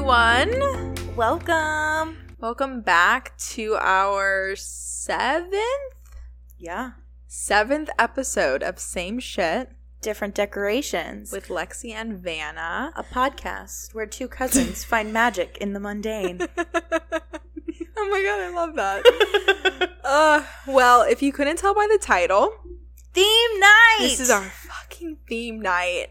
everyone. Welcome. Welcome back to our seventh Yeah. seventh episode of Same Shit Different decorations. with Lexi and Vannah. a podcast where two cousins find magic in the mundane. oh my god, I love that. uh, well, if you couldn't tell by the title, Theme night. this is our fucking theme night.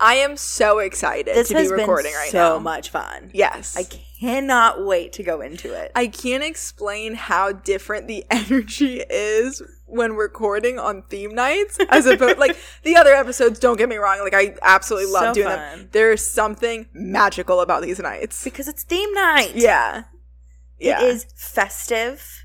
I am so excited This to be recording right so now. So much fun. Yes. I cannot wait to go into it. I can't explain how different the energy is when recording on theme nights as opposed like the other episodes don't get me wrong like I absolutely love So doing fun. them. There's something magical about these nights. because it's theme night. Yeah. Yeah. It is festive.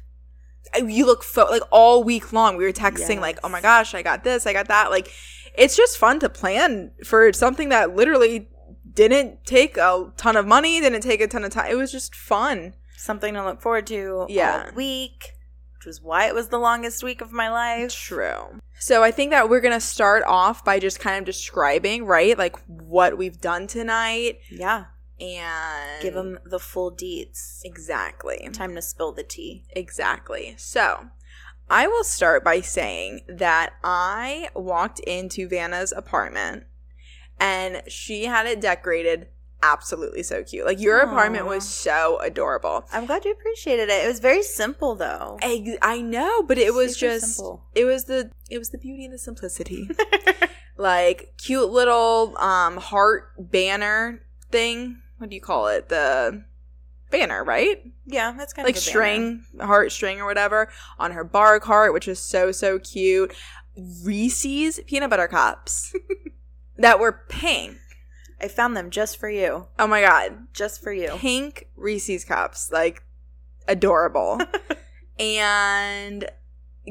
you look fo- like all week long we were texting like oh my gosh i got this i got that like it's just fun to plan for something that literally didn't take a ton of money didn't take a ton of time it was just fun Something to look forward to Yeah. all week, which was why it was the longest week of my life. true so i think that we're gonna start off by just kind of describing right like what we've done tonight Yeah. and Give them the full deets. exactly Time to spill the tea. Exactly. So, I will start by saying that I walked into Vannah's apartment and she had it decorated absolutely so cute. Like your apartment was so adorable. I'm glad you appreciated it. It was very simple though. I, I know, but it was Super just simple. it was the it was the beauty and the simplicity. like cute little um heart banner thing. What do you call it? The banner, right? yeah, that's kind like of banner. string, heart string or whatever on her bar cart, which is so so cute. Reese's peanut butter cups that were pink. I found them just for you. Oh my god, Just for you. pink Reese's cups, like adorable. and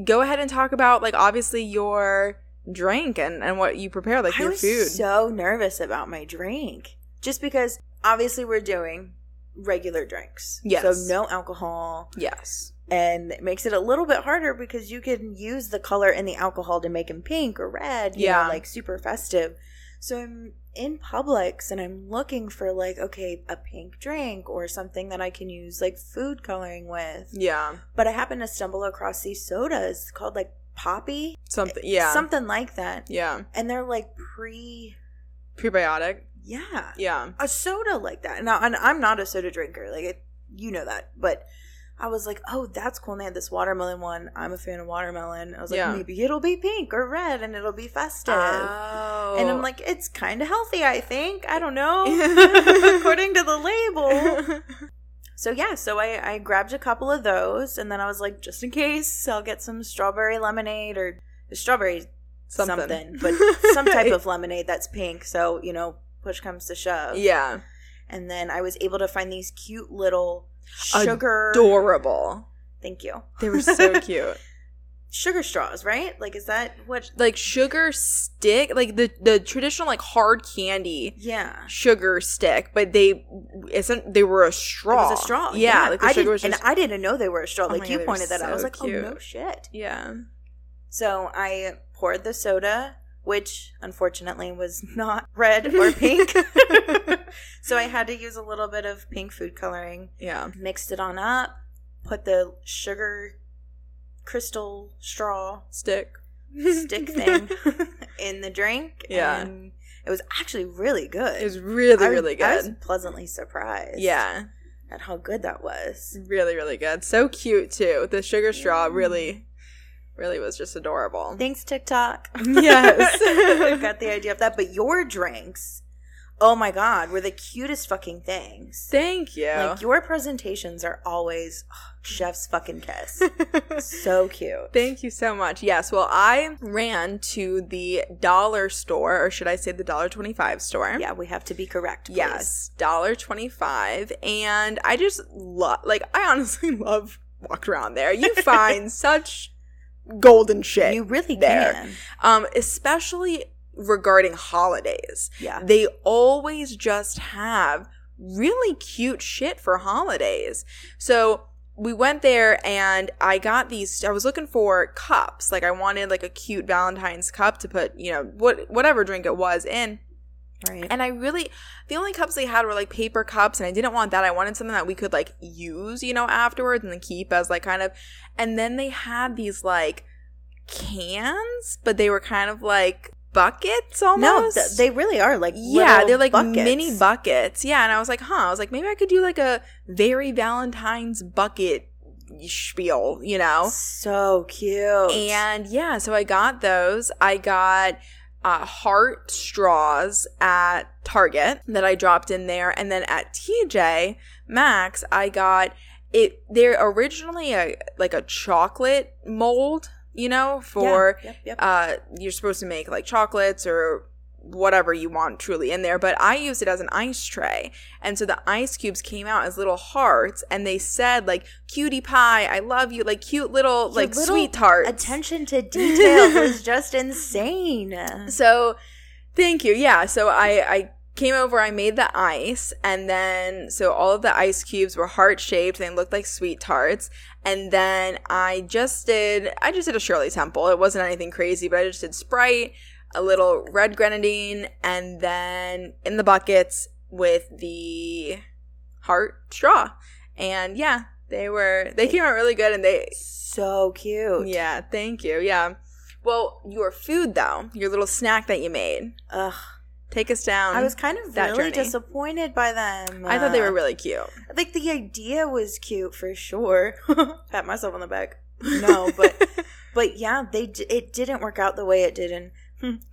go ahead and talk about like obviously your drink and and what you prepare, like I your food. so nervous about my drink. Just because obviously we're doing regular drinks. Yes. So no alcohol. yes. And it makes it a little bit harder because you can use the color in the alcohol to make them pink or red. You Yeah. Know, like super festive. So I'm in Publix and I'm looking for like, okay, a pink drink or something that I can use like food coloring with. Yeah. But I happen to stumble across these sodas called like Poppi. Something. Yeah. Something like that. yeah. And they're like pre Prebiotic. Yeah. Yeah. A soda like that. Now and I'm not a soda drinker, like it, you know that. But I was like, oh, that's cool. And they had this watermelon one. I'm a fan of watermelon. I was like, Yeah. maybe it'll be pink or red and it'll be festive. Oh. And I'm oh. like, it's kind of healthy, I think. I don't know. According to the label. So yeah, so I, I grabbed a couple of those and then I was like, just in case, I'll get some strawberry lemonade or strawberry something. something, but some type of lemonade that's pink. So, you know, push comes to shove. yeah. And then I was able to find these cute little sugar. Adorable. Thank you. They were so cute. Sugar straws, right? Like, is that what? Like sugar stick, like the the traditional like hard candy Yeah. sugar stick, but they isn't they were a straw. It was a straw. Yeah, like the I sugar didn't, was just and I didn't know they were a straw. Oh my Like God, you they were pointed that out. I was so like, oh no shit. yeah. So I poured the soda, which unfortunately was not red or pink. so I had to use a little bit of pink food coloring. Yeah. Mixed it on up. Put the sugar crystal straw Stick. stick thing in the drink. Yeah. And it was actually really good. It was really, I really I was good. pleasantly surprised. Yeah. At how good that was. Really, really good. So cute too. The sugar straw really mm-hmm. Really was just adorable. Thanks, TikTok. Yes. I Got the idea of that. But your drinks, oh my God, were the cutest fucking things. Thank you. Like your presentations are always oh, chef's fucking kiss. so cute. Thank you so much. Yes, well, I ran to the dollar store, or should I say the dollar twenty-five store? Yeah, we have to be correct. Please. Yes, dollar twenty-five, and I just love. Like, I honestly love walked around there. You find such golden shit. You really there. can. um, especially regarding holidays. Yeah. They always just have really cute shit for holidays. So we went there and I got these I was looking for cups. Like I wanted like a cute Valentine's cup to put, you know, what whatever drink it was in. Right. And I really, the only cups they had were like paper cups, and I didn't want that. I wanted something that we could like use, you know, afterwards and then keep as like kind of. And then they had these like cans, but they were kind of like buckets no, almost. th- they really are like yeah, they're like buckets. mini buckets. Yeah, and I was like, huh. I was like, maybe I could do like a very Valentine's bucket spiel, you know? So cute. And yeah, so I got those. I got uh, heart straws at Target that I dropped in there, and then at TJ Maxx, I got it. They're originally a like a chocolate mold, you know, for Yeah, yep, yep. uh, you're supposed to make like chocolates or whatever you want truly in there but i used it as an ice tray. And so the ice cubes came out as little hearts and they said like cutie pie i love you like cute little Your like little SweeTarts. attention to detail is just insane. so thank you. Yeah so i i came over i made the ice and then so all of the ice cubes were heart shaped they looked like SweeTarts and then i just did i just did a shirley temple. It wasn't anything crazy but i just did sprite a little red grenadine and then in the buckets with the heart straw and yeah they were they came out really good and they So cute. yeah thank you yeah well your food though your little snack that you made Ugh. Take us down. I was kind of really journey. disappointed by them. I thought they Uh, were really cute. Like the idea was cute for sure. Pat myself on the back. No, but but yeah, they d- it didn't work out the way it did in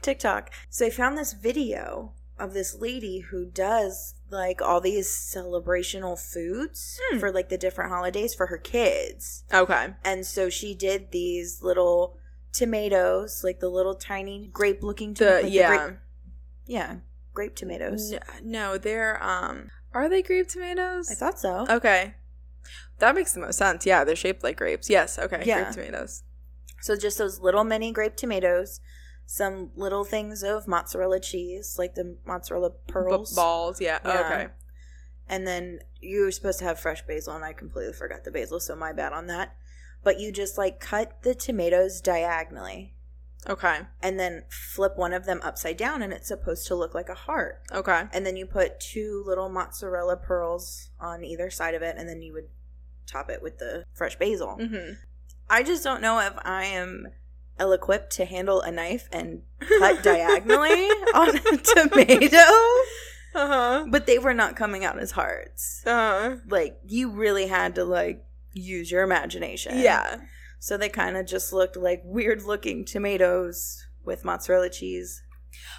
TikTok. So I found this video of this lady who does like all these celebrational foods Hmm. for like the different holidays for her kids. okay. And so she did these little tomatoes, like the little tiny grape looking tomatoes. like yeah. grape- yeah, grape tomatoes. No, they're um. Are they grape tomatoes? I thought so. Okay. That makes the most sense. Yeah, they're shaped like grapes. Yes. Okay. Yeah. Grape tomatoes. So just those little mini grape tomatoes, some little things of mozzarella cheese, like the mozzarella B- pearls, balls. Yeah. Yeah. Okay. and then you were supposed to have fresh basil, and I completely forgot the basil, so my bad on that. But you just like cut the tomatoes diagonally, Okay. and then flip one of them upside down, and it's supposed to look like a heart. Okay. And then you put two little mozzarella pearls on either side of it, and then you would top it with the fresh basil. Mm-hmm. I just don't know if I am ill equipped to handle a knife and cut diagonally on a tomato, Uh huh. but they were not coming out as hearts. Uh huh. Like, you really had to, like, use your imagination. Yeah. So they kind of just looked like weird looking tomatoes with mozzarella cheese.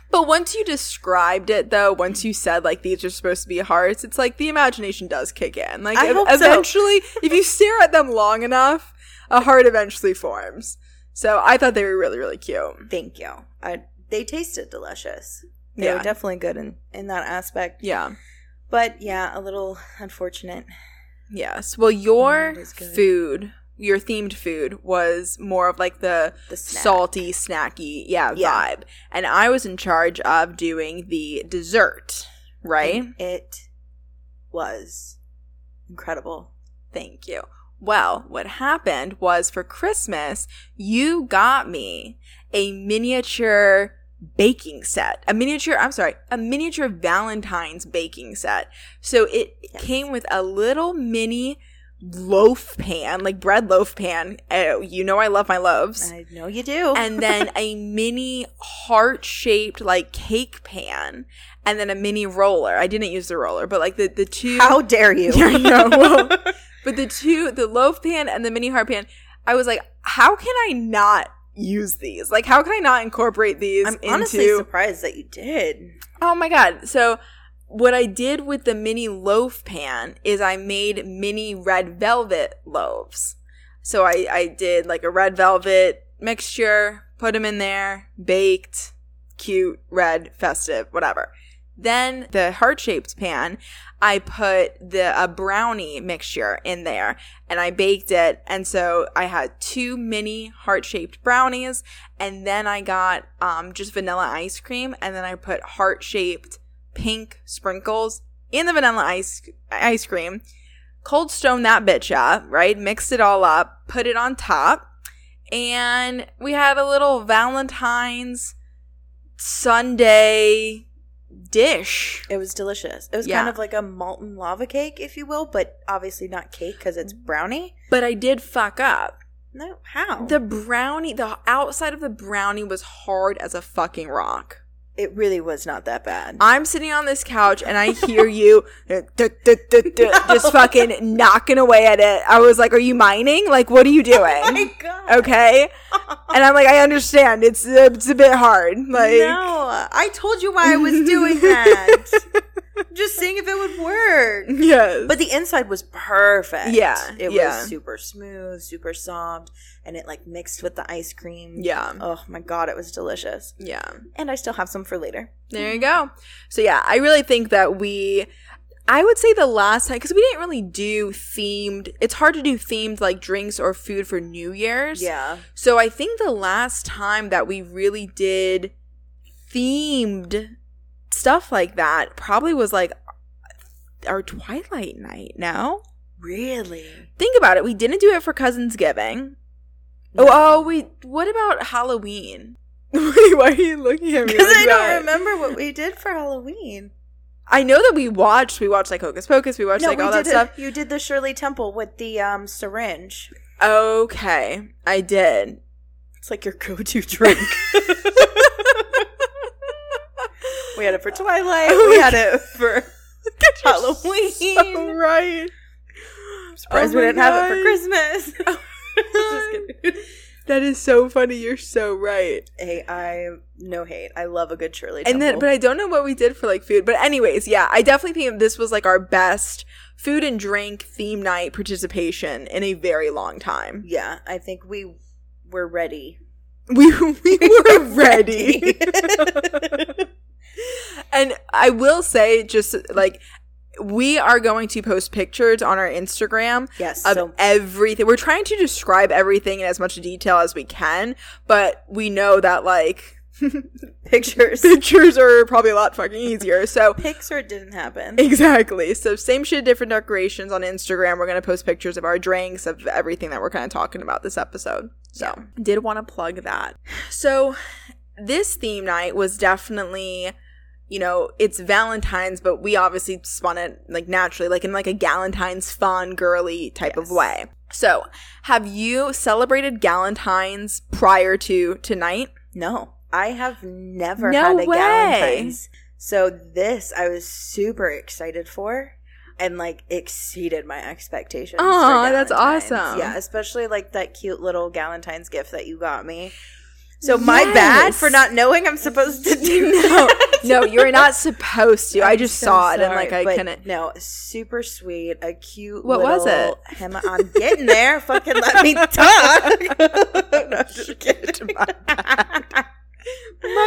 But once you described it, though, once you said like these are supposed to be hearts, it's like the imagination does kick in. Like I ev- hope so. eventually, if you stare at them long enough, a heart eventually forms. So I thought they were really, really cute. Thank you. I, they tasted delicious. They Yeah. were definitely good in, in that aspect. Yeah. But yeah, a little unfortunate. Yes. Well, your good. food, your themed food, was more of like the The snack. salty, snacky, yeah, Yeah. vibe. And I was in charge of doing the dessert, right? It was incredible. Thank you. Well, what happened was for Christmas, you got me a miniature baking set. A miniature, I'm sorry, a miniature Valentine's baking set. So it Yes. came with a little mini loaf pan, like bread loaf pan. Oh, you know I love my loaves. I know you do. and then a mini heart shaped like cake pan. And then a mini roller. I didn't use the roller, but like the, the two how dare you? I know. Well, but the two, the loaf pan and the mini heart pan, I was like, how can I not use these? Like, how can I not incorporate these I'm into? honestly surprised that you did. oh my god! So what I did with the mini loaf pan is I made mini red velvet loaves. So I I did like a red velvet mixture, put them in there, baked, cute, red, festive, whatever. Then the heart shaped pan, I put the a brownie mixture in there and I baked it. And so I had two mini heart shaped brownies, and then I got um, just vanilla ice cream, and then I put heart shaped pink sprinkles in the vanilla ice ice cream. Cold stone that bitch up, right? Mixed it all up, put it on top, and we had a little Valentine's sundae dish. It was delicious. It was Yeah. kind of like a molten lava cake, if you will, but obviously not cake because it's brownie. But I did fuck up. No, how? The brownie, the outside of the brownie was hard as a fucking rock. It really was not that bad. I'm sitting on this couch and I hear you duh, duh, duh, duh, just fucking knocking away at it. I was like, "Are you mining? Like, what are you oh my doing?" god. Okay, and I'm like, "I understand. It's uh, it's a bit hard." Like, no, I told you why I was doing that. Just seeing if it would work. yes, But the inside was perfect. Yeah, It yeah. was super smooth, super soft, and it like mixed with the ice cream. yeah, Oh my god, it was delicious. yeah. And I still have some for later. There you go. So yeah, I really think that we I would say the last time cuz we didn't really do themed. It's hard to do themed like drinks or food for New Year's. Yeah. So I think the last time that we really did themed stuff like that probably was like our Twilight night, now. Really? Think about it. We didn't do it for Cousins Giving. Oh, oh, we what about Halloween? Wait, why are you looking at me? Because like I that? don't remember what we did for Halloween. I know that we watched. We watched like Hocus Pocus. We watched like we all that did stuff. You did the Shirley Temple with the um syringe. Okay, I did. It's like your go-to drink. we had it for Twilight. Oh we had it for Halloween. So right. Surprised Oh we didn't have it for Christmas. Just. That is so funny. You're so right. Hey, I no hate. I love a good Shirley Temple. And then, but I don't know what we did for like food. But anyways, yeah, I definitely think this was like our best food and drink theme night participation in a very long time. yeah, I think we were ready. We we were ready. And I will say, just like we are going to post pictures on our Instagram yes. of So everything. We're trying to describe everything in as much detail as we can, but we know that like pictures. pictures are probably a lot fucking easier. So Pics or it didn't happen. exactly. So same shit, different decorations on Instagram. We're gonna post pictures of our drinks, of everything that we're kind of talking about this episode. So did want to plug that. So this theme night was definitely you know, it's Valentine's, but we obviously spun it like naturally, like in like a Galentine's fun, girly type of way. So, have you celebrated Galentine's prior to tonight? No, I have never No had a way. Galentine's. So this I was super excited for and like exceeded my expectations. Oh, that's awesome. Yeah, especially like that cute little Galentine's gift that you got me. So my bad for not knowing I'm supposed to do No, that. no, you're not supposed to. I I'm just so saw it and like I couldn't. No, super sweet, a cute. What was it? Hem- I'm getting there. Fucking let me talk. no, I'm just kidding. My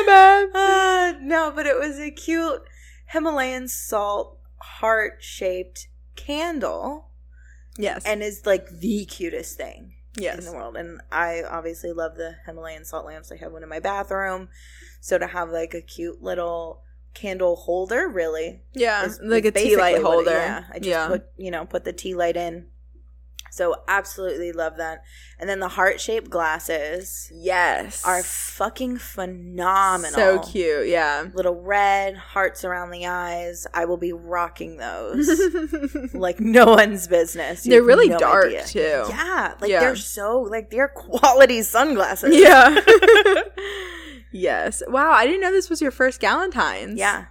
bad. Uh, no, but it was a cute Himalayan salt heart shaped candle Yes. and is like the cutest thing in the world. And I obviously love the Himalayan salt lamps. I have one in my bathroom. So to have like a cute little candle holder, really. Yeah. is- like is a tea light what it- holder. yeah. I just yeah. put, you know, put the tea light in. So absolutely love that. And then the heart shaped glasses yes. are fucking phenomenal. So cute. Yeah. Little red hearts around the eyes. I will be rocking those like no one's business. You They're really no dark idea. too. Yeah, like Yeah. they're so like they're quality sunglasses. Yeah. yes. Wow. I didn't know this was your first Galentine's. yeah.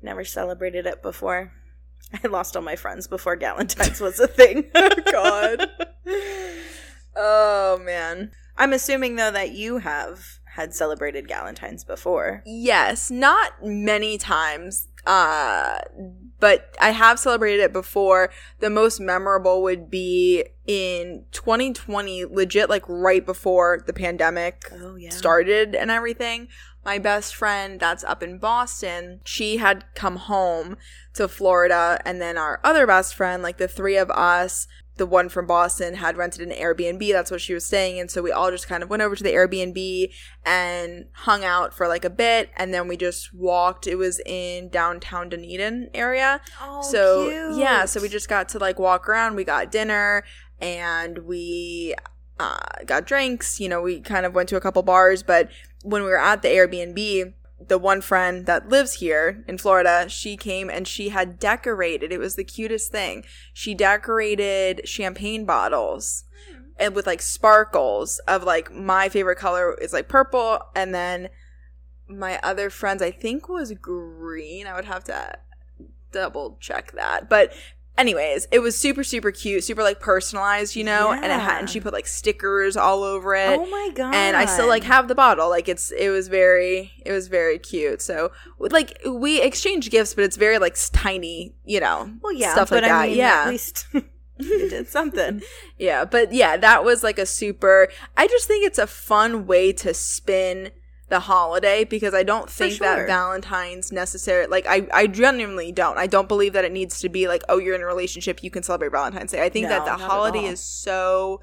Never celebrated it before. I lost all my friends before Galentine's was a thing. Oh, God. Oh man. I'm assuming though that you have had celebrated Galentine's before. Yes, not many times. Uh but I have celebrated it before. The most memorable would be in 2020, legit like right before the pandemic Oh yeah. started and everything. My best friend that's up in Boston, she had come home to Florida and then our other best friend, like the three of us, the one from Boston had rented an Airbnb. That's what she was staying in. So we all just kind of went over to the Airbnb and hung out for like a bit. And then we just walked. It was in downtown Dunedin area. Oh, so cute. yeah, so we just got to like walk around. We got dinner and we uh, got drinks. You know, we kind of went to a couple bars. But when we were at the Airbnb, the one friend that lives here in Florida, she came and she had decorated. It was the cutest thing. She decorated champagne bottles and with like sparkles of like my favorite color is like purple and then my other friends I think was green. I would have to double check that. But anyways, it was super super cute, super like personalized, you know, and it had and she put like stickers all over it. Oh my god! And I still like have the bottle. Like it's it was very it was very cute. So like we exchange gifts, but it's very like tiny, you know. Well, yeah, stuff like that. I mean, yeah, at least you did something. yeah, but yeah, that was like a super. I just think it's a fun way to spin the holiday because I don't think sure. that Valentine's necessary. Like I, I genuinely don't. I don't believe that it needs to be like, oh, you're in a relationship, you can celebrate Valentine's Day. I think that the holiday is so.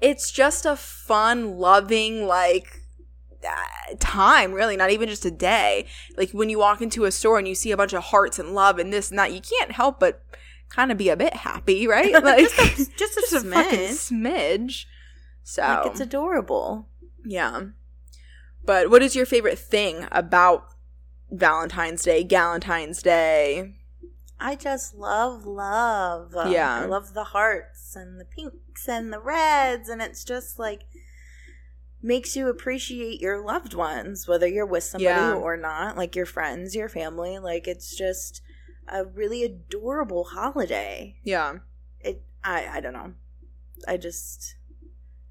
It's just a fun, loving, like uh, time really not even just a day like when you walk into a store and you see a bunch of hearts and love and this and that you can't help but kind of be a bit happy right like just a, just a just a smidge. smidge so Like it's adorable. yeah. But what is your favorite thing about Valentine's Day, Galentine's Day? I just love love. Yeah. I love the hearts and the pinks and the reds, and it's just like makes you appreciate your loved ones, whether you're with somebody Yeah. or not, like your friends, your family. Like it's just a really adorable holiday. Yeah. It I I don't know. I just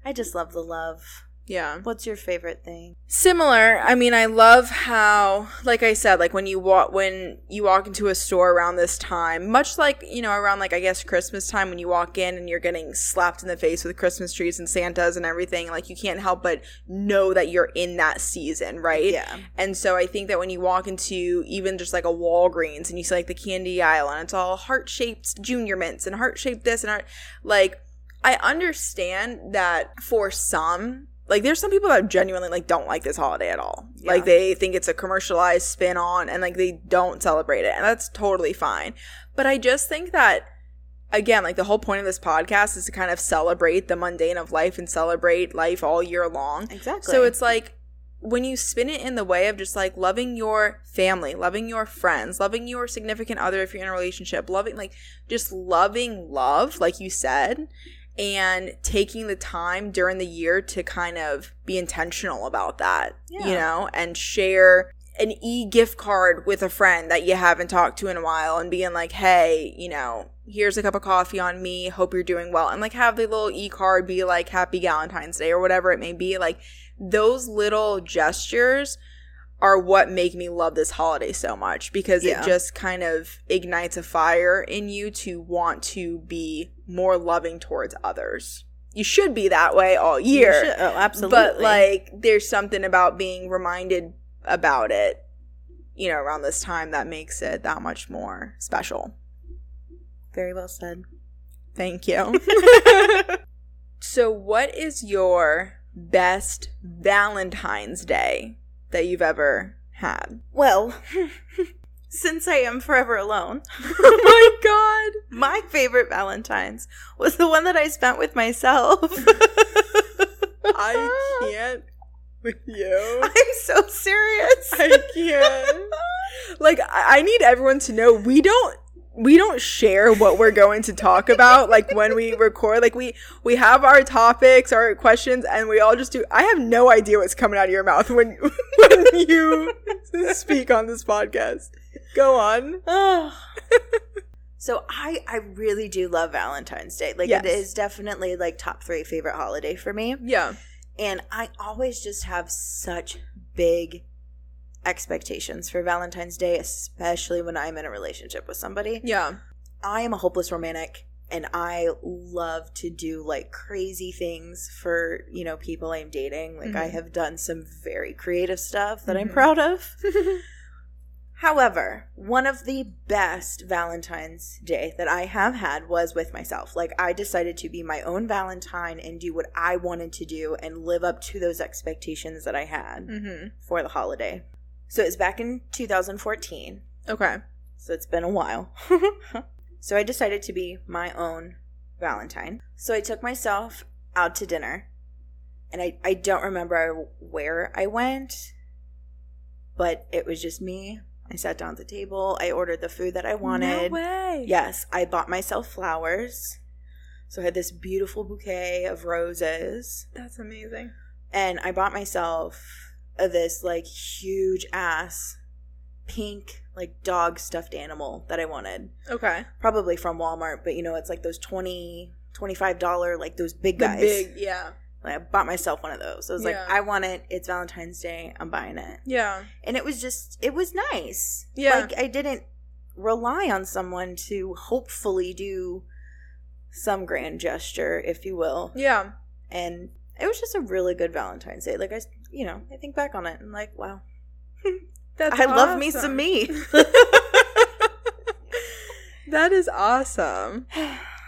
I just love the love. Yeah. What's your favorite thing? Similar. I mean, I love how like I said, like when you walk when you walk into a store around this time, much like, you know, around like I guess Christmas time when you walk in and you're getting slapped in the face with Christmas trees and Santas and everything, like you can't help but know that you're in that season, right? Yeah. And so I think that when you walk into even just like a Walgreens and you see like the candy aisle and it's all heart shaped junior mints and heart shaped this and heart like I understand that for some like there's some people that genuinely like don't like this holiday at all. Yeah. Like they think it's a commercialized spin on and like they don't celebrate it. And that's totally fine. But I just think that again, like the whole point of this podcast is to kind of celebrate the mundane of life and celebrate life all year long. Exactly. So it's like when you spin it in the way of just like loving your family, loving your friends, loving your significant other if you're in a relationship, loving like just loving love, like you said, and taking the time during the year to kind of be intentional about that, you know, and share an e gift card with a friend that you haven't talked to in a while and being like, hey, you know, here's a cup of coffee on me. Hope you're doing well. And like have the little e card be like Happy Valentine's Day or whatever it may be. Like those little gestures are what make me love this holiday so much because Yeah. it just kind of ignites a fire in you to want to be more loving towards others. You should be that way all year. oh, absolutely. But like there's something about being reminded about it, you know, around this time that makes it that much more special. very well said. Thank you. so what is your best Valentine's Day that you've ever had? Well, since I am forever alone, oh my god. my favorite Valentine's was the one that I spent with myself. I can't with you. I'm so serious. I can't. Like I I need everyone to know we don't we don't share what we're going to talk about like when we record like we we have our topics our questions and we all just do i have no idea what's coming out of your mouth when when you speak on this podcast go on so I I really do love Valentine's Day. Like Yes. it is definitely like top 3 favorite holiday for me. yeah And I always just have such big expectations for Valentine's Day, especially when I'm in a relationship with somebody. yeah I am a hopeless romantic and I love to do like crazy things for, you know, people I'm dating. Like I Mhm. have done some very creative stuff that I'm Mhm. proud of. However, one of the best Valentine's Day that I have had was with myself. Like I decided to be my own Valentine and do what I wanted to do and live up to those expectations that I had mm-hmm. for the holiday. So it's back in 2014. okay So it's been a while. so I decided to be my own Valentine. So I took myself out to dinner. And I, I don't remember where I went, but it was just me. I sat down at the table. I ordered the food that I wanted. No way. Yes, I bought myself flowers. So I had this beautiful bouquet of roses. That's amazing. And I bought myself uh, this like huge ass pink like dog stuffed animal that I wanted. Okay. Probably from Walmart, but you know, it's like those 20 $25 like those big The guys. big, yeah. Like, I bought myself one of those. I was like, I want it. It's Valentine's Day. I'm buying it. Yeah. And it was just, it was nice. Yeah. Like, I didn't rely on someone to hopefully do some grand gesture, if you will. Yeah. And it was just a really good Valentine's Day. Like, I, you know, I think back on it and like, wow. That's I love me some me. that is awesome.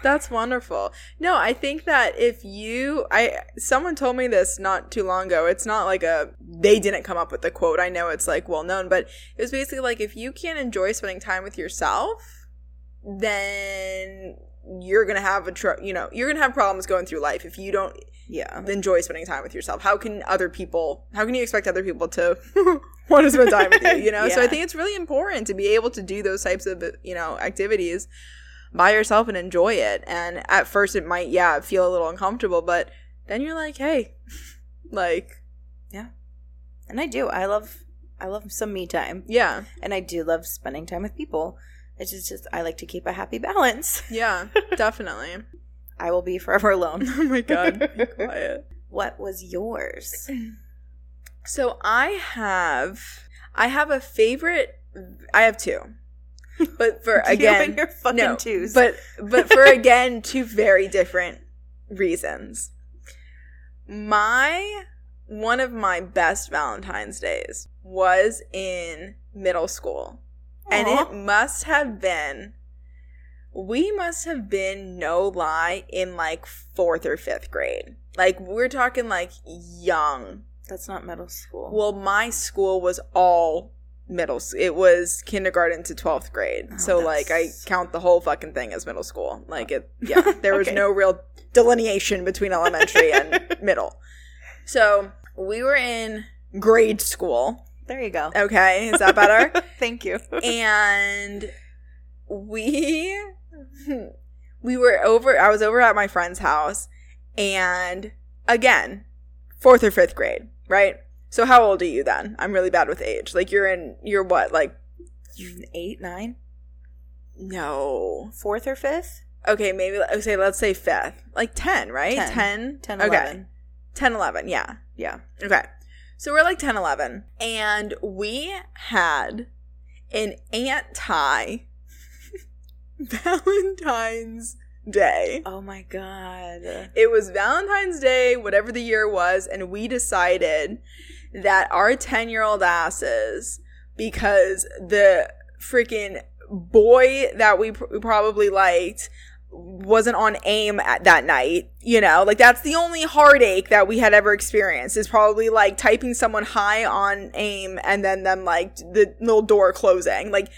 That's wonderful. No, I think that if you I someone told me this not too long ago. It's not like a they didn't come up with the quote. I know it's like well known, but it was basically like if you can't enjoy spending time with yourself, then you're going to have a tr- you know, you're to have problems going through life if you don't yeah. enjoy spending time with yourself. How can other people how can you expect other people to want to spend time with you, you know? So I think it's really important to be able to do those types of, you know, activities by yourself and enjoy it. And at first it might yeah, feel a little uncomfortable, but then you're like, "Hey, like, Yeah. And I do. I love, I love some me time. yeah. And I do love spending time with people. It's just, just I like to keep a happy balance. Yeah, definitely." I will be forever alone. oh my god. Be quiet. What was yours? So I have I have a favorite I have two. But for You again your fucking no, twos. But but for again two very different reasons. My one of my best Valentine's days was in middle school. And it must have been we must have been no lie in like 4th or 5th grade. Like we're talking like young that's not middle school. well, my school was all middle. It was kindergarten to twelfth grade. Oh, so like I count the whole fucking thing as middle school. Like it, yeah. There was Okay. no real delineation between elementary and middle. So we were in grade school. There you go. Okay, is that better? Thank you. and we we were over i was over at my friend's house and again fourth or fifth grade right so how old are you then i'm really bad with age like you're in you're what like Eight, nine, no fourth or fifth? okay maybe say let's say fifth like 10 right 10 Ten. 10, okay 11. 10 11 yeah Yeah. Okay. So we're like 10, 11. And we had an anti Valentine's Day. Oh my god. It was Valentine's Day, whatever the year was, and we decided that our 10 year old asses, because the freaking boy that we pr- probably liked wasn't on aim at that night, you know, like that's the only heartache that we had ever experienced is probably like typing someone high on aim and then them like the little door closing. Like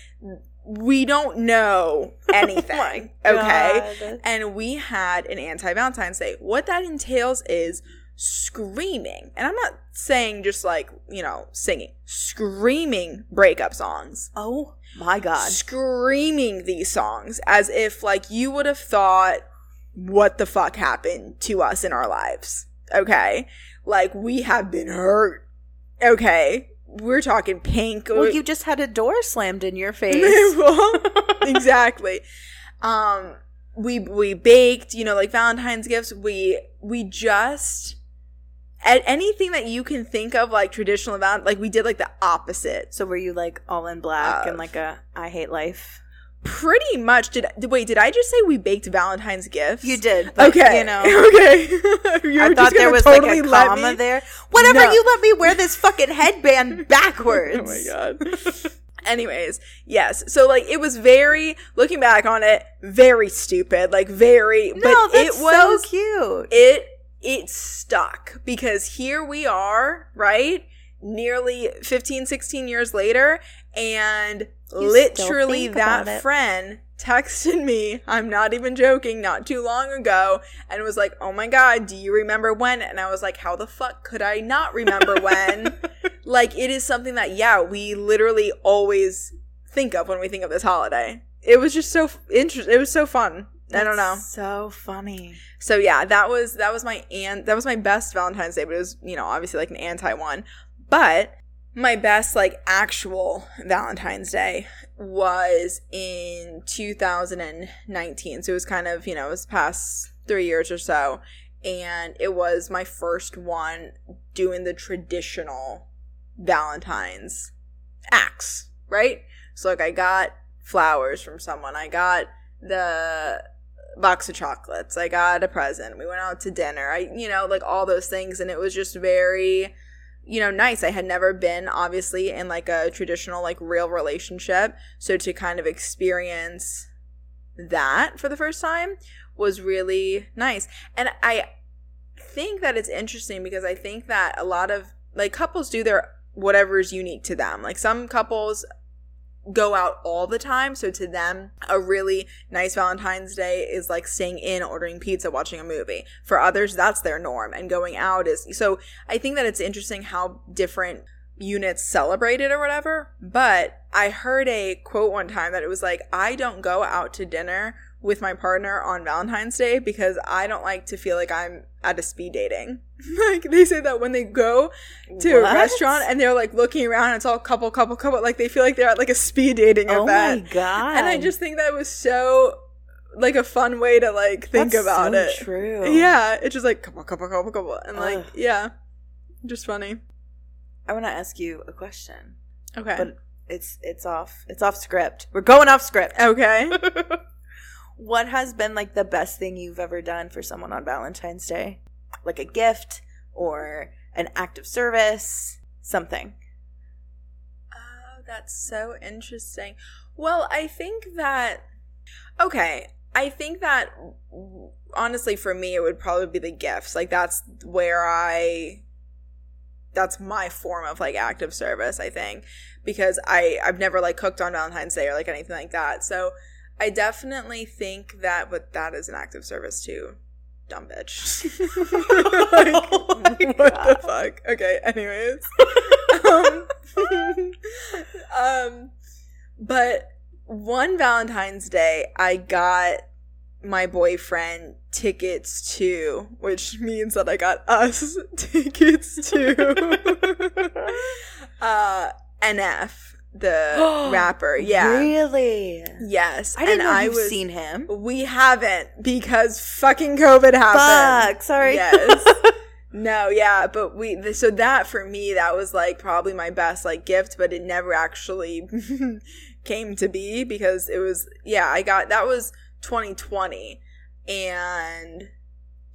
we don't know oh anything. okay. God. And we had an anti Valentine's Day. What that entails is screaming. And I'm not saying just like, you know, singing, screaming breakup songs. Oh my god. Screaming these songs as if like you would have thought, what the fuck happened to us in our lives? Okay. Like we have been hurt. Okay. We're talking pink. Well, you just had a door slammed in your face. Well, exactly. Um, we we baked, you know, like Valentine's gifts. We we just anything that you can think of, like traditional about like we did like the opposite. so were you like all in black Of. and like a I hate life? Pretty much. Did did- wait? Did I just say we baked Valentine's gifts? You did. But, okay. You know. Okay. you I thought there was totally like a let comma me- there. Whatever, No. you let me wear this fucking headband backwards. Oh my god. Anyways, yes. So like it was very looking back on it, very stupid. Like very No, but that's it was so cute. it it stuck because here we are, right? Nearly 15 16 years later and You literally still think about that friend texted me, I'm not even joking, not too long ago and was like, "Oh my god, do you remember when?" And I was like, "How the fuck could I not remember when?" like it is something that yeah, we literally always think of when we think of this holiday. It was just so interesting. It was so fun. I don't know. So funny. So yeah, that was that was my and that was my best Valentine's Day, but it was you know obviously like an anti one. But my best like actual Valentine's Day was in 2019. So it was kind of you know it was past three years or so, and it was my first one doing the traditional Valentine's acts, right? So like I got flowers from someone, I got the box of chocolates. I got a present. We went out to dinner. I, you know, like all those things. And it was just very, you know, nice. I had never been, obviously, in like a traditional, like real relationship. So to kind of experience that for the first time was really nice. And I think that it's interesting because I think that a lot of like couples do their whatever is unique to them. Like some couples go out all the time. So to them, a really nice Valentine's Day is like staying in, ordering pizza, watching a movie. For others, that's their norm. And going out is so I think that it's interesting how different units celebrate it or whatever. But I heard a quote one time that it was like, I don't go out to dinner with my partner on Valentine's Day because I don't like to feel like I'm at a speed dating. like they say that when they go to What? a restaurant and they're like looking around, it's all couple, couple, couple. Like they feel like they're at like a speed dating Oh event. my god. And I just think that was so like a fun way to like think That's about so it. True. Yeah, it's just like couple, couple, couple, couple, and like Ugh. yeah, just funny. I want to ask you a question, Okay. but it's it's off it's off script. We're going off script. okay. what has been like the best thing you've ever done for someone on Valentine's Day? Like a gift or an act of service, something. Oh, that's so interesting. Well, I think that okay, I think that honestly for me it would probably be the gifts. Like that's where I that's my form of like active service, I think, because I I've never like cooked on Valentine's Day or like anything like that. So I definitely think that but that is an active service too. Dumb bitch. like, Oh what God. the fuck? Okay, anyways. um, um, but one Valentine's Day, I got my boyfriend tickets to, which means that I got us tickets to uh, NF, the rapper. Yeah. Really? Yes. I didn't and know I you've was, seen him. We haven't because fucking COVID happened. Fuck. Sorry. Yes. No, yeah, but we so that for me that was like probably my best like gift, but it never actually came to be because it was yeah, I got that was 2020 and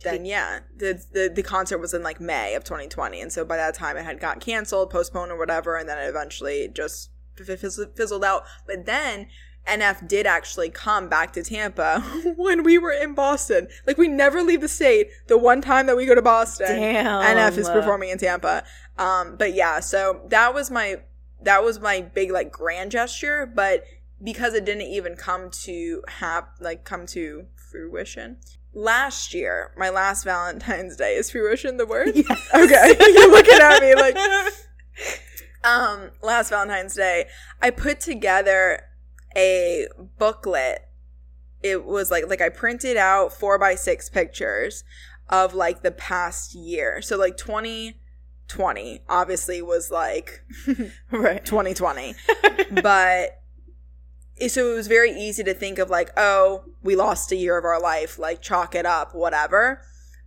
then yeah, the, the the concert was in like May of 2020 and so by that time it had got canceled, postponed or whatever and then it eventually just fizzled out. But then NF did actually come back to Tampa when we were in Boston. Like we never leave the state. The one time that we go to Boston, Damn. NF is performing in Tampa. Um, but yeah, so that was my that was my big like grand gesture. But because it didn't even come to hap like come to fruition. Last year, my last Valentine's Day is fruition the word. Yes. Okay, you're looking at me like um last valentine's day i put together a booklet. It was like like i printed out four by six pictures of like the past year. So like 2020 obviously was like right. 2020 but so it was very easy to think of like oh we lost a year of our life like chalk it up whatever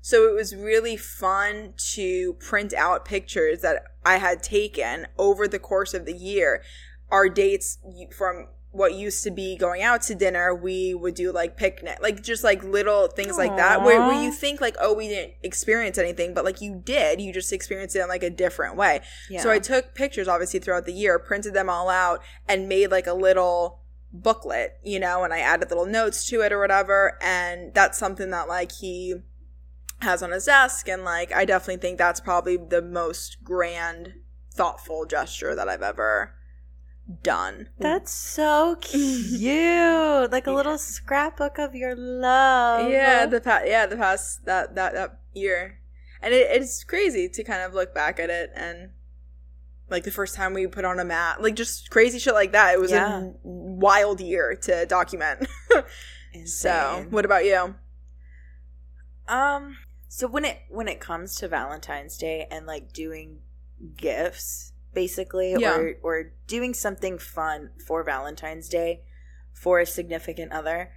so it was really fun to print out pictures that i had taken over the course of the year our dates from what used to be going out to dinner we would do like picnic like just like little things like that where, where you think like oh we didn't experience anything but like you did you just experienced it in like a different way Yeah. so I took pictures obviously throughout the year, printed them all out, and made like a little booklet, you know, and I added little notes to it or whatever. And that's something that like he has on his desk. And like I definitely think that's probably the most grand, thoughtful gesture that I've ever done. That's so cute. like a little scrapbook of your love. yeah, the past yeah, the past that that that year. And it, it's crazy to kind of look back at it and like the first time we put on a mat, like just crazy shit like that. It was Yeah. a wild year to document. so, what about you? Um so when it when it comes to Valentine's Day and like doing gifts basically Yeah. or or doing something fun for Valentine's Day for a significant other,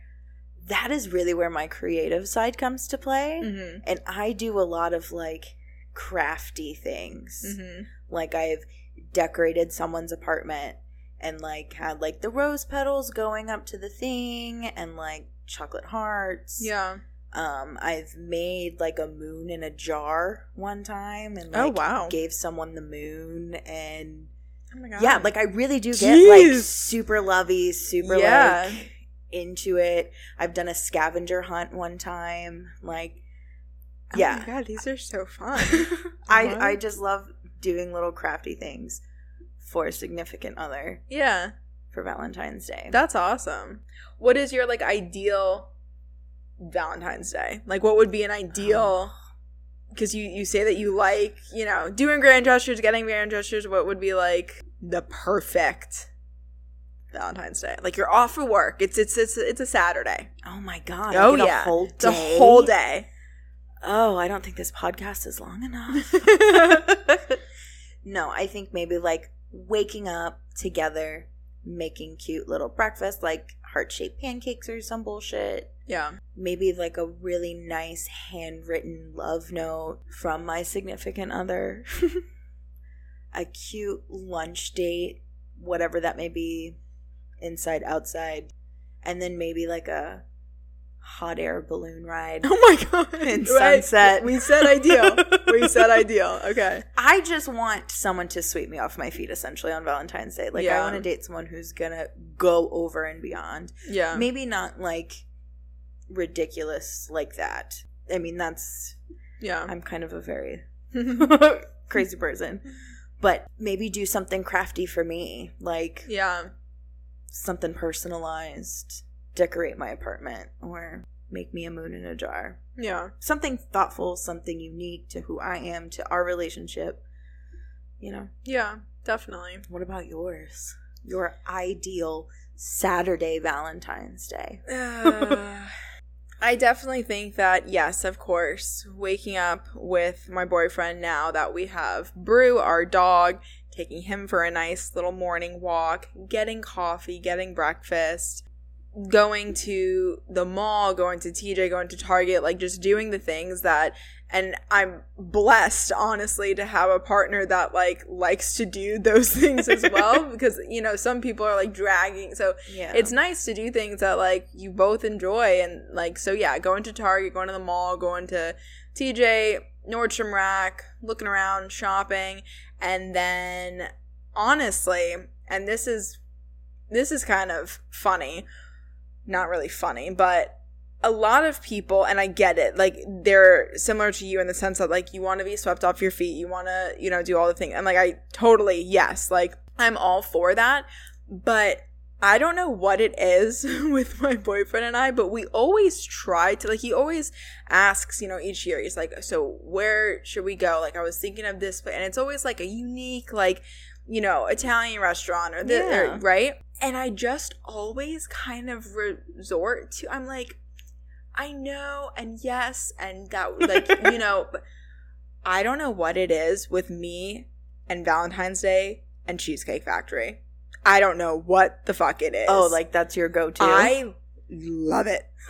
that is really where my creative side comes to play. Mm-hmm. And I do a lot of like crafty things. Mm-hmm. Like I've decorated someone's apartment and like had like the rose petals going up to the thing and like chocolate hearts. Yeah. Um, I've made like a moon in a jar one time and Oh, like wow. gave someone the moon and Oh my god. yeah, like I really do get like super lovey, super Yeah. like into it. I've done a scavenger hunt one time. Like Oh yeah. my god, these are so fun. I I just love doing little crafty things for a significant other yeah. for Valentine's Day. That's awesome. What is your like ideal Valentine's Day? Like what would be an ideal because you you say that you like, you know, doing grand gestures, getting grand gestures, what would be like the perfect Valentine's Day? Like you're off for work. It's it's it's it's a Saturday. oh my god! Oh, yeah. whole a whole day. Oh, I don't think this podcast is long enough. no, I think maybe like waking up together, making cute little breakfast, like heart shaped pancakes or some bullshit. yeah. Maybe like a really nice handwritten love note from my significant other. a cute lunch date, whatever that may be, inside, outside. And then maybe like a hot air balloon ride. Oh my god. Right. sunset. We said ideal. we said ideal. Okay. I just want someone to sweep me off my feet essentially on Valentine's Day. Like I want to date someone who's gonna go over and beyond. Yeah. Maybe not like ridiculous like that. I mean that's Yeah. I'm kind of a very crazy person. But maybe do something crafty for me. Like yeah. something personalized. Decorate my apartment or make me a moon in a jar. Yeah. Something thoughtful, something unique to who I am, to our relationship. You know. Yeah. Definitely. What about yours? Your ideal Saturday Valentine's Day. Uh, I definitely think that, yes, of course, waking up with my boyfriend now that we have Brew, our dog, taking him for a nice little morning walk, getting coffee, getting breakfast, going to the mall, going to TJ, going to Target, like just doing the things that and I'm blessed honestly to have a partner that like likes to do those things as well because you know some people are like dragging so Yeah. it's nice to do things that like you both enjoy and like so yeah going to target going to the mall going to tj nordstrom rack looking around shopping and then honestly and this is this is kind of funny not really funny but a lot of people and i get it like they're similar to you in the sense that like you want to be swept off your feet you want to you know do all the things and like i totally yes like i'm all for that but I don't know what it is with my boyfriend and I, but we always try to like he always asks, you know, each year he's like, "So where should we go?" Like I was thinking of this, but and it's always like a unique like, you know, Italian restaurant or the Yeah. right? And I just always kind of resort to I'm like I know and yes and that like, you know, I don't know what it is with me and Valentine's Day and Cheesecake Factory. I don't know what the fuck it is. oh, like that's your go-to. I love it.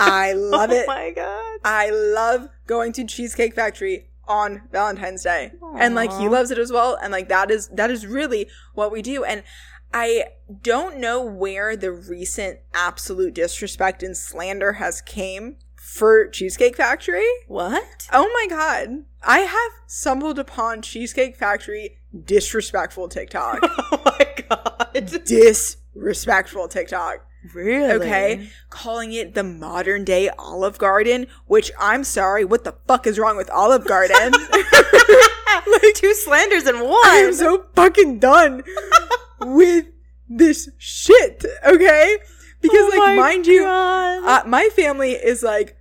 I love oh it. my god. I love going to Cheesecake Factory on Valentine's Day. And like he loves it as well and like that is that is really what we do and I don't know where the recent absolute disrespect and slander has came for Cheesecake Factory. What? Oh my god. I have stumbled upon Cheesecake Factory disrespectful TikTok. oh my god. disrespectful TikTok. Really? Okay. Calling it the modern day Olive Garden, which I'm sorry, what the fuck is wrong with Olive Garden? like two slanders in one. I am so fucking done with this shit, okay? Because, Oh like, mind you, uh, my family is like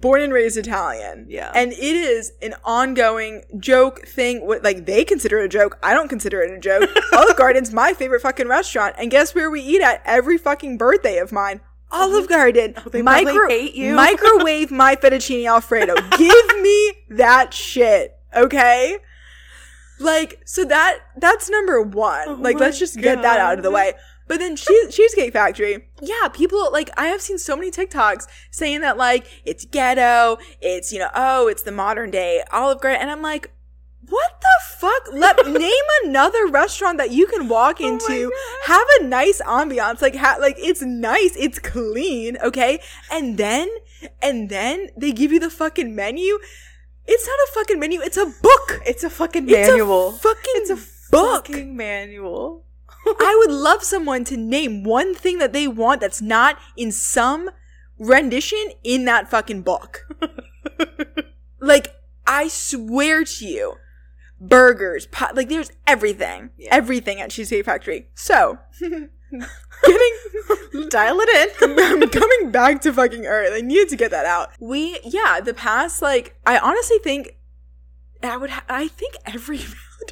born and raised Italian. Yeah. And it is an ongoing joke thing. What like they consider it a joke. I don't consider it a joke. Olive Garden's my favorite fucking restaurant. And guess where we eat at every fucking birthday of mine? Olive Garden. Oh, they probably hate you. Microwave my fettuccine alfredo. Give me that shit. Okay? Like, so that that's number one. Oh like, let's just get that out of the way. But then cheese, Cheesecake Factory, yeah, people like I have seen so many TikToks saying that like it's ghetto, it's you know, oh, it's the modern day Olive Garden, and I'm like, what the fuck? Let name another restaurant that you can walk Oh into, God. have a nice ambiance, like ha- like it's nice, it's clean, okay, and then and then they give you the fucking menu. It's not a fucking menu. It's a book. It's a fucking It's manual. a fucking it's a book. fucking manual. I would love someone to name one thing that they want that's not in some rendition in that fucking book. like, I swear to you, burgers, pot, like, there's everything. Yeah. Everything at Cheesecake Factory. So, getting. Dial it in. I'm coming back to fucking Earth. I needed to get that out. We, yeah, the past, like, I honestly think I would, ha- I think every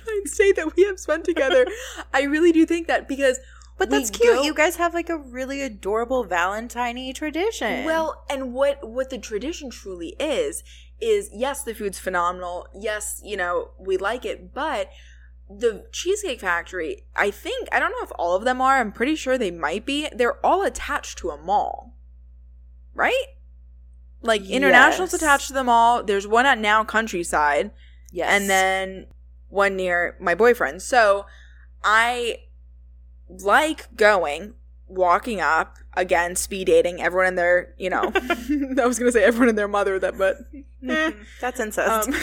Valentine's Day that we have spent together, I really do think that because. But we that's cute. go- You guys have like a really adorable Valentine tradition. Well, and what what the tradition truly is is yes, the food's phenomenal. Yes, you know we like it, but the Cheesecake Factory, I think I don't know if all of them are. I'm pretty sure they might be. They're all attached to a mall, right? Like International's Yes. attached to them all. There's one at Now Countryside, yes. and then one near my boyfriend. So I like going, walking up, again, speed dating everyone and their, you know, I was going to say everyone and their mother, that, but eh. That's incest. Um, so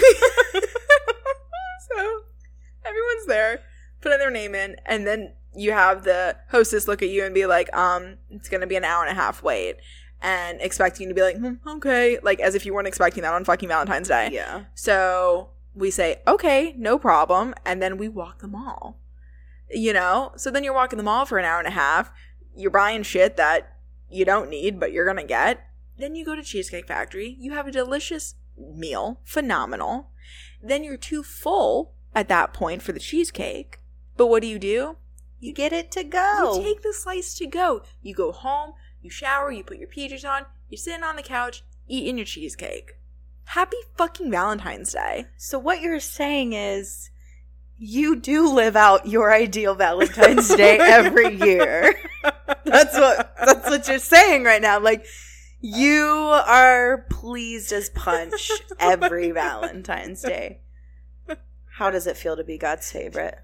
everyone's there, putting their name in, and then you have the hostess look at you and be like, um, it's going to be an hour and a half wait. And expecting you to be like, hmm, okay, like as if you weren't expecting that on fucking Valentine's Day. yeah. So we say, okay, no problem. And then we walk the mall. You know? So then you're walking the mall for an hour and a half. You're buying shit that you don't need, but you're going to get. Then you go to Cheesecake Factory. You have a delicious meal. Phenomenal. Then you're too full at that point for the cheesecake. But what do you do? You get it to go. You take the slice to go. You go home, you shower, you put your PJs on, you're sitting on the couch, eating your cheesecake. Happy fucking Valentine's Day. so what you're saying is you do live out your ideal Valentine's Day every year. That's what that's what you're saying right now. Like you are pleased as punch oh every Valentine's Day. How does it feel to be God's favorite?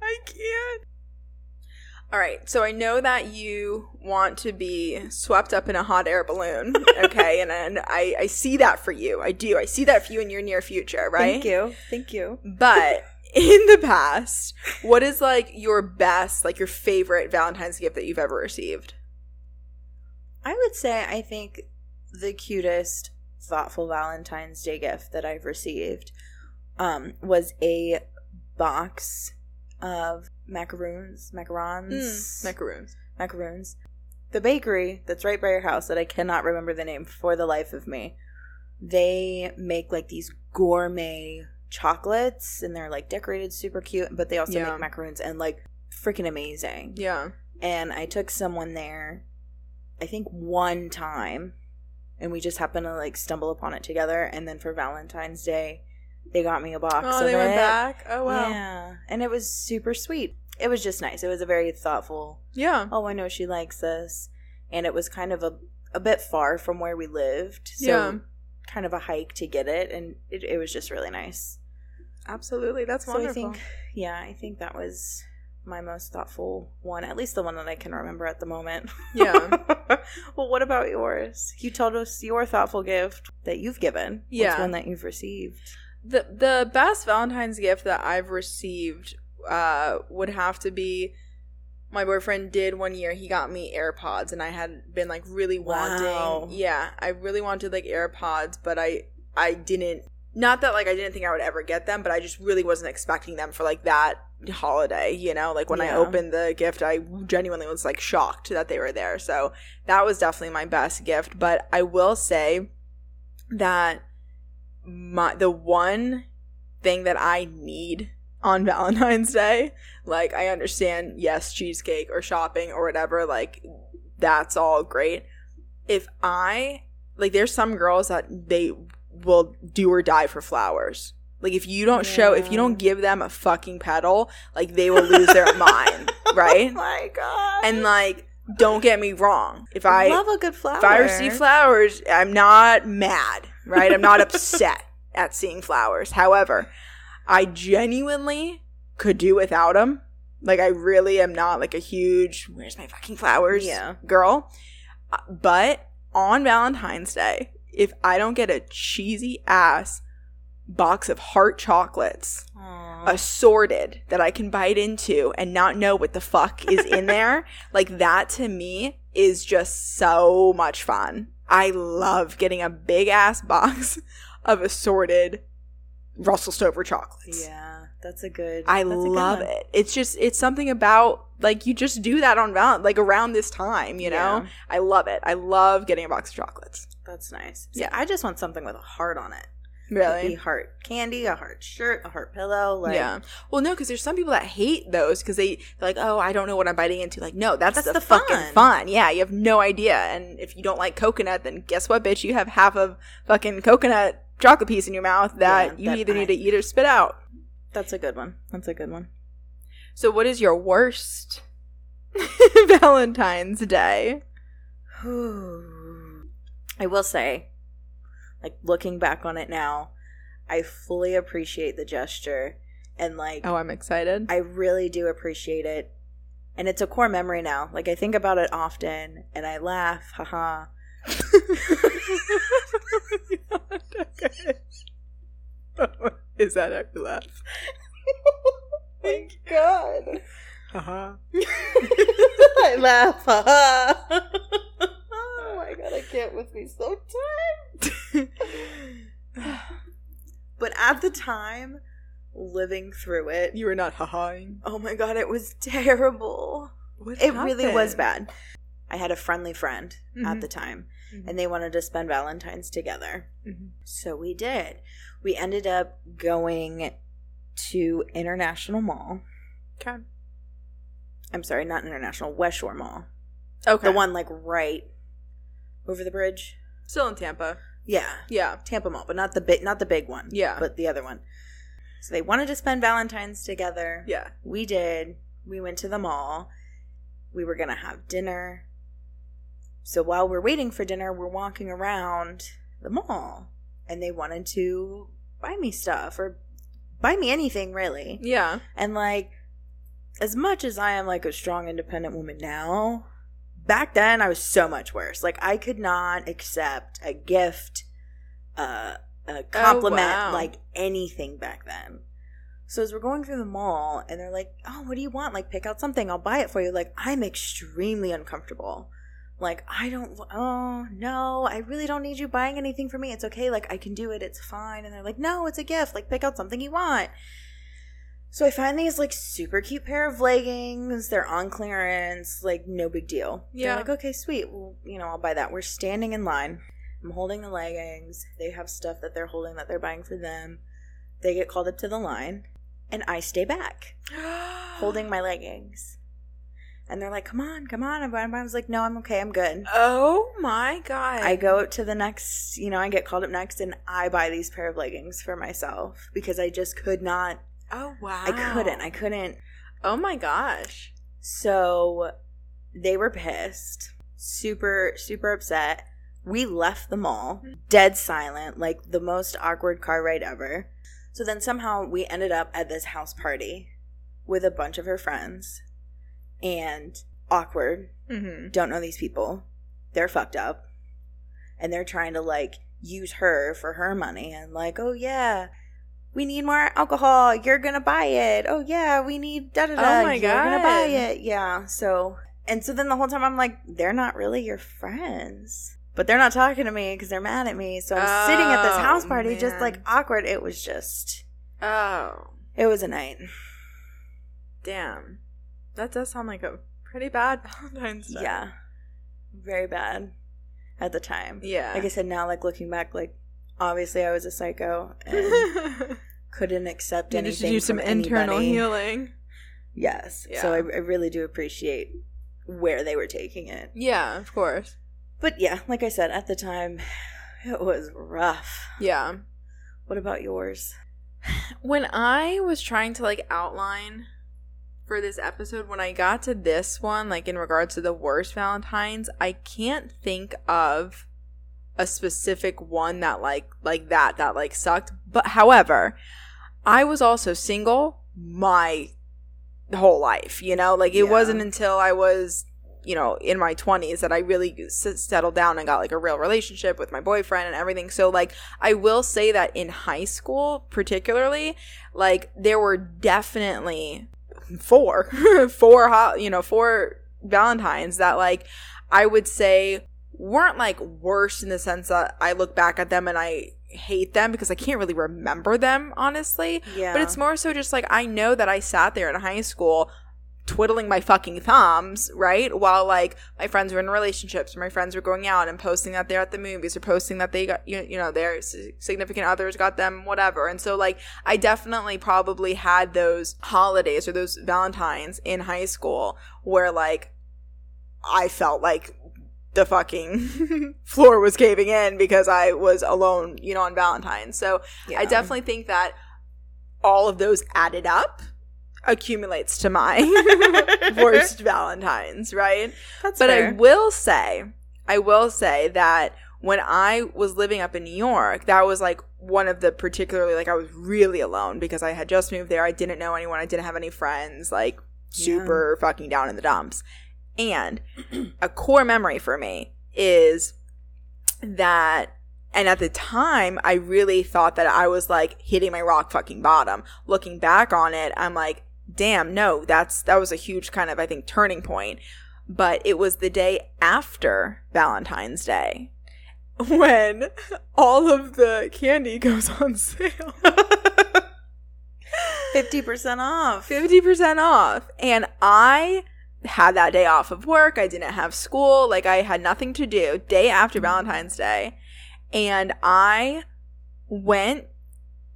I can't. All right, so I know that you want to be swept up in a hot air balloon, okay? and and I, I see that for you. I do. I see that for you in your near future, right? Thank you. Thank you. But in the past, what is like your best, like your favorite Valentine's gift that you've ever received? I would say I think the cutest thoughtful Valentine's Day gift that I've received um, was a box of macaroons, macarons, mm, Macaroons. macaroons. The bakery that's right by your house that I cannot remember the name for the life of me. They make like these gourmet chocolates and they're like decorated super cute, but they also Yeah. make macaroons and like freaking amazing Yeah. and I took someone there, I think one time, and we just happened to like stumble upon it together. And then for Valentine's Day, they got me a box. Oh, of they went back. Oh wow. Yeah, and it was super sweet. It was just nice. It was a very thoughtful. Yeah. Oh, I know she likes this, and it was kind of a a bit far from where we lived, so Yeah. kind of a hike to get it, and it, it was just really nice. Absolutely. That's So wonderful. I think, yeah, I think that was my most thoughtful one, at least the one that I can remember at the moment. Yeah. well, what about yours? You told us your thoughtful gift that you've given. Yeah. What's one that you've received? The the best Valentine's gift that I've received uh would have to be my boyfriend did one year he got me AirPods and I had been like really wanting Wow. yeah I really wanted like AirPods but I I didn't not that like I didn't think I would ever get them, but I just really wasn't expecting them for like that holiday, you know? Like when I opened the gift, I genuinely was like shocked that they were there. So that was definitely my best gift, but I will say that my the one thing that I need on Valentine's Day, like I understand, yes, cheesecake or shopping or whatever, like that's all great. If I like there's some girls that they will do or die for flowers. Like if you don't show if you don't give them a fucking petal, like they will lose their mind, right? Oh my god. And like don't get me wrong. If I love a good flower. if I receive flowers, I'm not mad, right? I'm not upset at seeing flowers. However, I genuinely could do without them. Like, I really am not like a huge, where's my fucking flowers Yeah. girl. But on Valentine's Day, if I don't get a cheesy ass box of heart chocolates, Aw. assorted that I can bite into and not know what the fuck is in there. Like that to me is just so much fun. I love getting a big ass box of assorted Russell Stover chocolates. yeah, that's a good. I a good love it. It's just it's something about like you just do that on val like around this time, you know? Yeah. I love it. I love getting a box of chocolates. That's nice. See, Yeah. I just want something with a heart on it. Really? heart candy, a heart shirt, a heart pillow. Like, yeah. Well, no, because there's some people that hate those because they they're like, oh, I don't know what I'm biting into. Like, no, that's, That's the, the fucking fun. fun. Yeah, you have no idea. And if you don't like coconut, then guess what, bitch? You have half of fucking coconut chocolate piece in your mouth that Yeah, you that either I- need to eat or spit out. that's a good one. That's a good one. So, what is your worst Valentine's Day? I will say, like looking back on it now, I fully appreciate the gesture and like Oh, I'm excited. I really do appreciate it. And it's a core memory now. Like I think about it often and I laugh, haha. is that how you laugh? Thank God. Uh-huh. I laugh, haha. My god, I can't with me sometimes. But at the time, living through it, you were not ha-haing. oh my god, it was terrible. What It really was bad. I had a friendly friend at Mhm. the time, Mhm. and they wanted to spend Valentine's together. Mhm. So we did. We ended up going to International Mall. Okay. I'm sorry, not International, West Shore Mall. Okay. The one like right over the bridge. still in Tampa. Yeah, Yeah. Tampa Mall, but not the big, not the big one. Yeah. but the other one. So they wanted to spend Valentine's together. Yeah. We did. We went to the mall. We were gonna have dinner. So while we're waiting for dinner, we're walking around the mall, and they wanted to buy me stuff or buy me anything really. Yeah. And like, as much as I am like a strong, independent woman now, back then I was so much worse. Like, I could not accept a gift, uh, a compliment, wow. like anything back then. So as we're going through the mall, and they're like, "Oh, what do you want? Like, pick out something. I'll buy it for you." Like, I'm extremely uncomfortable. Like, I don't. Oh no, I really don't need you buying anything for me. It's okay. Like, I can do it. It's fine. And they're like, "No, it's a gift. Like, pick out something you want." So I find these like super cute pair of leggings. They're on clearance, like no big deal. Yeah. They're like, okay, sweet. Well, you know, I'll buy that. We're standing in line. I'm holding the leggings. They have stuff that they're holding that they're buying for them. They get called up to the line, and I stay back holding my leggings. And they're like, come on, come on. And I was like, no, I'm okay. I'm good. Oh my god. I go to the next, you know, I get called up next and I buy these pair of leggings for myself because I just could not, Oh wow. I couldn't, I couldn't. Oh my gosh. So they were pissed, super, super upset. We left the mall, dead silent, like the most awkward car ride ever. So then somehow we ended up at this house party with a bunch of her friends and awkward. Mm-hmm. Don't know these people. They're fucked up. And they're trying to like use her for her money and like, oh yeah, we need more alcohol. You're gonna buy it. Oh yeah, we need da da da. Oh my You're gonna buy it. Yeah. So and so then the whole time I'm like, they're not really your friends. but they're not talking to me because they're mad at me. So I'm sitting at this Oh, house party, just like awkward. It was just, Oh, it was a night. damn. That does sound like a pretty bad Valentine's Day. Yeah, very bad at the time. Yeah. Like I said, now like looking back, like obviously I was a psycho and couldn't accept Needed anything. to do some internal anybody. healing. Yes. Yeah. So I, I really do appreciate where they were taking it. Yeah, of course. But yeah, like I said, at the time, it was rough. Yeah. What about yours? When I was trying to like outline for this episode, when I got to this one, like in regards to the worst Valentines, I can't think of a specific one that like like that that like sucked. But however, I was also single my whole life, you know? Like it Yeah. wasn't until I was you know, in my 20s that I really s- settled down and got like a real relationship with my boyfriend and everything. So, like, I will say that in high school, particularly, like, there were definitely four, four, ho- you know, four Valentines that, like, I would say weren't like worse in the sense that I look back at them and I hate them because I can't really remember them, honestly. Yeah. But it's more so just like I know that I sat there in high school twiddling my fucking thumbs, right? While like my friends were in relationships or my friends were going out and posting that they're at the movies or posting that they got, you you know, their significant others got them whatever. And so like I definitely probably had those holidays or those Valentines in high school where like I felt like the fucking floor was caving in because I was alone, you know, on Valentine's. So Yeah. I definitely think that all of those added up accumulates to my worst Valentines, right? That's But I will say, I will say that when I was living up in New York, that was like one of the particularly like I was really alone because I had just moved there. I didn't know anyone. I didn't have any friends. Like super fucking down in the dumps. And a core memory for me is that and at the time I really thought that I was like hitting my rock fucking bottom. Looking back on it, I'm like, damn, no, that's that was a huge kind of I think turning point. But it was the day after Valentine's Day when all of the candy goes on sale. 50% off. 50% off. And I had that day off of work. I didn't have school. Like I had nothing to do day after mm-hmm. Valentine's Day. And I went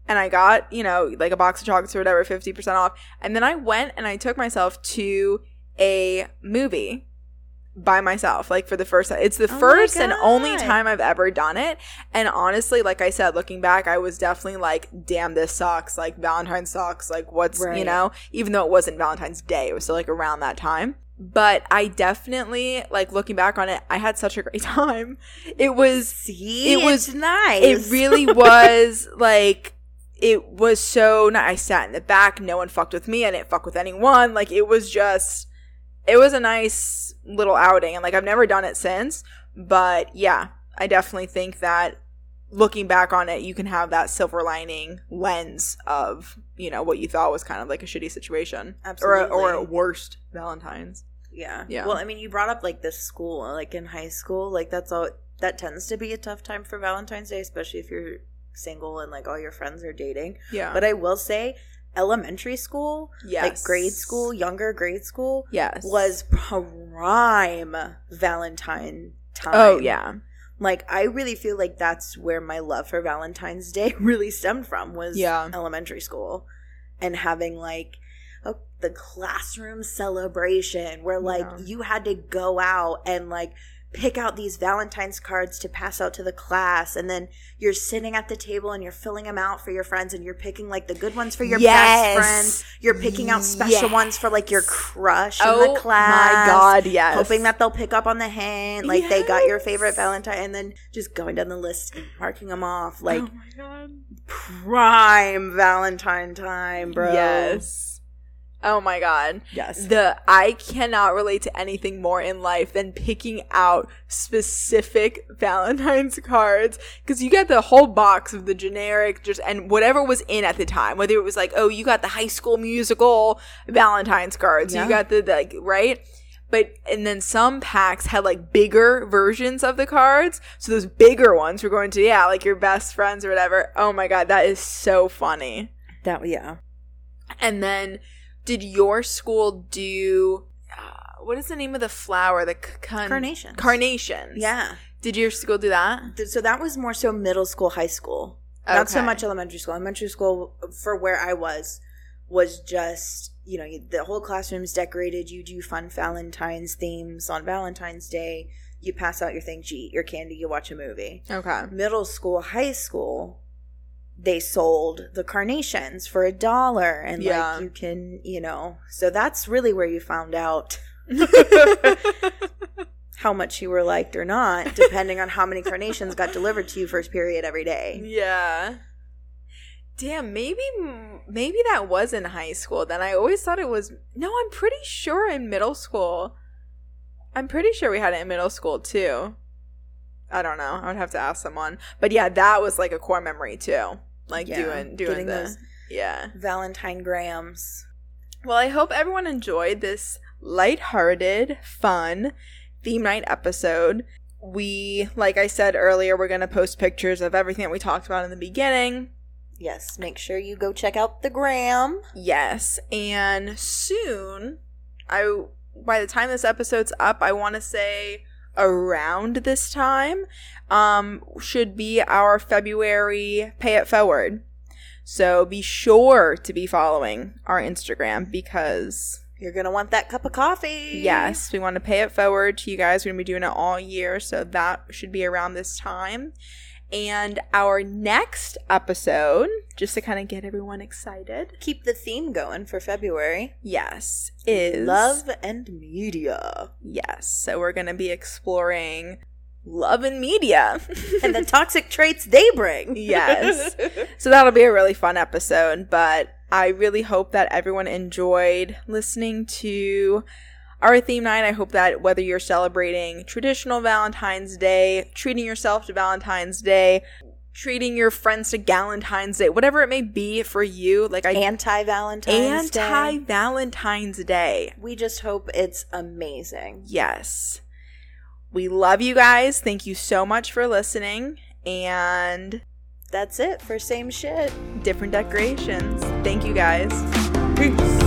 and I got, you know, like a box of chocolates or whatever, 50% off. And then I went and I took myself to a movie by myself, like for the first time. It's the Oh first and only time I've ever done it. And honestly, like I said, looking back, I was definitely like, damn, this sucks. Like Valentine's sucks. Like what's, you know, even though it wasn't Valentine's Day, it was still like around that time. But I definitely, like looking back on it, I had such a great time. It was See, It was- nice. it really was like it was so nice. I sat in the back, no one fucked with me, I didn't fuck with anyone. Like it was just it was a nice little outing and like I've never done it since. But yeah, I definitely think that looking back on it, you can have that silver lining lens of, you know, what you thought was kind of like a shitty situation. Or a, or a worst Valentine's. Yeah. Yeah. Well, I mean, you brought up like this school, like in high school, like that's all. That tends to be a tough time for Valentine's Day, especially if you're single and like all your friends are dating. Yeah. But I will say, elementary school, yes. like grade school, younger grade school, Yes. was prime Valentine time. Oh yeah. Like I really feel like that's where my love for Valentine's Day really stemmed from was Yeah. elementary school and having like a, the classroom celebration where like Yeah. you had to go out and like pick out these Valentine's cards to pass out to the class and then you're sitting at the table and you're filling them out for your friends and you're picking like the good ones for your Yes. best friends you're picking out special Yes. ones for like your crush in oh the class my god, yes. hoping that they'll pick up on the hint like they got your favorite valentine and then just going down the list and marking them off oh like oh my god. prime valentine time bro Yes. Oh my god. yes The I cannot relate to anything more in life than picking out specific Valentine's cards because you get the whole box of the generic just and whatever was in at the time. Whether it was like, oh, you got the High School Musical Valentine's cards, Yeah. you got the, the like right. but and then some packs had like bigger versions of the cards. So those bigger ones were going to yeah, like your best friends or whatever. Oh my god, that is so funny. That yeah. And then did your school do uh, what is the name of the flower? The c- con- Carnations. Carnations. Yeah. Did your school do that? Th- So that was more so middle school, high school. Not so much elementary school. Elementary school, for where I was, was just, you know, the whole classroom's decorated. You do fun Valentine's themes on Valentine's Day. You pass out your things, you eat your candy, you watch a movie. Okay. Middle school, high school, they sold the carnations for a dollar. And, Yeah. like, you can, you know, so that's really where you found out how much you were liked or not, depending on how many carnations got delivered to you first period every day. yeah. Damn, maybe maybe that was in high school. Then I always thought it was. No, I'm pretty sure in middle school. I'm pretty sure we had it in middle school too. I don't know. I would have to ask someone. But yeah, that was like a core memory too. Like Yeah, doing doing those yeah. Valentine grams. Well, I hope everyone enjoyed this lighthearted, fun theme night episode. We, like I said earlier, we're going to post pictures of everything that we talked about in the beginning. Yes, make sure you go check out the gram. Yes, and soon, I by the time this episode's up, I want to say around this time, um, should be our February pay it forward. So be sure to be following our Instagram because You're gonna want that cup of coffee. Yes, we want to pay it forward to you guys. We're going to be doing it all year, so that should be around this time. And our next episode, just to kind of get everyone excited, Keep the theme going for February. yes, is Love and media. Yes, so we're going to be exploring love and media. And the toxic traits they bring. Yes. So that'll be a really fun episode, but I really hope that everyone enjoyed listening to our theme night. I hope that whether you're celebrating traditional Valentine's Day, treating yourself to Valentine's Day, treating your friends to Galentine's Day, whatever it may be for you, like I Anti Valentine's Day. anti Valentine's Day. We just hope it's amazing. Yes. We love you guys. Thank you so much for listening and That's it for same shit. different decorations. Thank you guys. Peace.